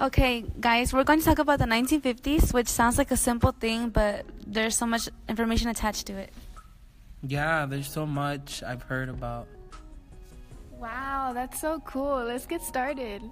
Okay, guys, we're going to talk about the 1950s, which sounds like a simple thing, but there's so much information attached to it. Yeah, there's so much I've heard about. Wow, that's so cool. Let's get started.